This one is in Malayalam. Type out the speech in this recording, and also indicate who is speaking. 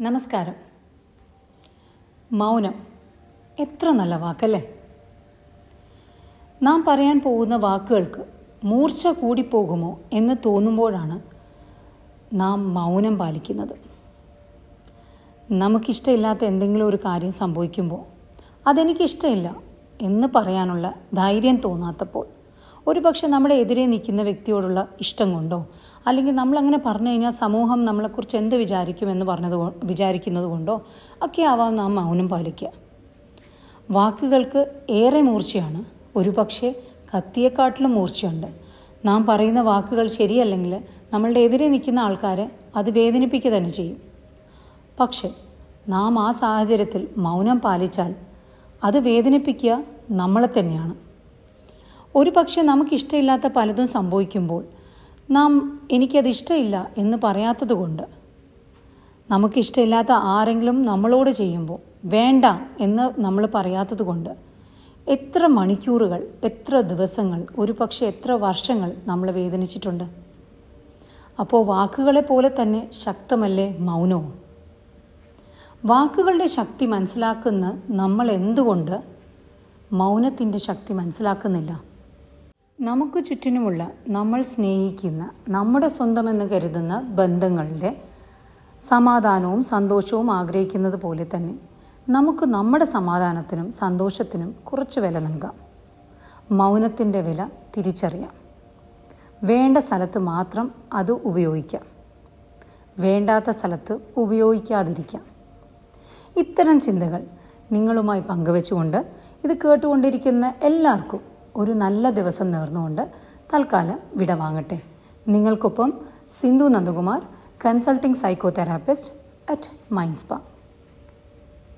Speaker 1: നമസ്കാരം. മൗനം. എത്ര നല്ല വാക്കല്ലേ? നാം പറയാൻ പോകുന്ന വാക്കുകൾക്ക് മൂർച്ച കൂടിപ്പോകുമോ എന്ന് തോന്നുമ്പോഴാണ് നാം മൗനം പാലിക്കുന്നത്. നമുക്കിഷ്ടമില്ലാത്ത എന്തെങ്കിലും ഒരു കാര്യം സംഭവിക്കുമ്പോൾ അതെനിക്കിഷ്ടമില്ല എന്ന് പറയാനുള്ള ധൈര്യം തോന്നാത്തപ്പോൾ ഒരുപക്ഷെ നമ്മുടെ എതിരെ നിൽക്കുന്ന വ്യക്തിയോടുള്ള ഇഷ്ടം കൊണ്ടോ അല്ലെങ്കിൽ നമ്മളങ്ങനെ പറഞ്ഞു കഴിഞ്ഞാൽ സമൂഹം നമ്മളെക്കുറിച്ച് എന്ത് വിചാരിക്കുമെന്ന് പറഞ്ഞത് വിചാരിക്കുന്നത് കൊണ്ടോ ഒക്കെ ആവാം നാം മൗനം പാലിക്കുക. വാക്കുകൾക്ക് ഏറെ മൂർച്ചയാണ്. ഒരുപക്ഷെ കത്തിയെക്കാട്ടിലും മൂർച്ചയുണ്ട്. നാം പറയുന്ന വാക്കുകൾ ശരിയല്ലെങ്കിൽ നമ്മളുടെ എതിരെ നിൽക്കുന്ന ആൾക്കാരെ അത് വേദനിപ്പിക്കുക തന്നെ ചെയ്യും. പക്ഷേ നാം ആ സാഹചര്യത്തിൽ മൗനം പാലിച്ചാൽ അത് വേദനിപ്പിക്കുക നമ്മളെ തന്നെയാണ്. ഒരു പക്ഷേ നമുക്കിഷ്ടമില്ലാത്ത പലതും സംഭവിക്കുമ്പോൾ നാം എനിക്കത് ഇഷ്ടമില്ല എന്ന് പറയാത്തത് കൊണ്ട് നമുക്കിഷ്ടമില്ലാത്ത ആരെങ്കിലും നമ്മളോട് ചെയ്യുമ്പോൾ വേണ്ട എന്ന് നമ്മൾ പറയാത്തത് കൊണ്ട് എത്ര മണിക്കൂറുകൾ എത്ര ദിവസങ്ങൾ ഒരു പക്ഷേ എത്ര വർഷങ്ങൾ നമ്മൾ വേദനിച്ചിട്ടുണ്ട്. അപ്പോൾ വാക്കുകളെ പോലെ തന്നെ ശക്തമല്ലേ മൗനവും? വാക്കുകളുടെ ശക്തി മനസ്സിലാക്കുന്ന നമ്മൾ എന്തുകൊണ്ട് മൗനത്തിന്റെ ശക്തി മനസ്സിലാക്കുന്നില്ല? നമുക്ക് ചുറ്റിനുമുള്ള നമ്മൾ സ്നേഹിക്കുന്ന നമ്മുടെ സ്വന്തമെന്ന് കരുതുന്ന ബന്ധങ്ങളുടെ സമാധാനവും സന്തോഷവും ആഗ്രഹിക്കുന്നത് പോലെ തന്നെ നമുക്ക് നമ്മുടെ സമാധാനത്തിനും സന്തോഷത്തിനും കുറച്ച് വില നൽകാം. മൗനത്തിന്റെ വില തിരിച്ചറിയാം. വേണ്ട സ്ഥലത്ത് മാത്രം അത് ഉപയോഗിക്കാം. വേണ്ടാത്ത സ്ഥലത്ത് ഉപയോഗിക്കാതിരിക്കാം. ഇത്തരം ചിന്തകൾ നിങ്ങളുമായി പങ്കുവെച്ചുകൊണ്ട് ഇത് കേട്ടുകൊണ്ടിരിക്കുന്ന എല്ലാവർക്കും ഒരു നല്ല ദിവസം നേർന്നുകൊണ്ട് തൽക്കാലം വിടവാങ്ങട്ടെ നിങ്ങൾക്കൊപ്പം Sindhu Nandakumar consulting psychotherapist at മൈൻസ്പ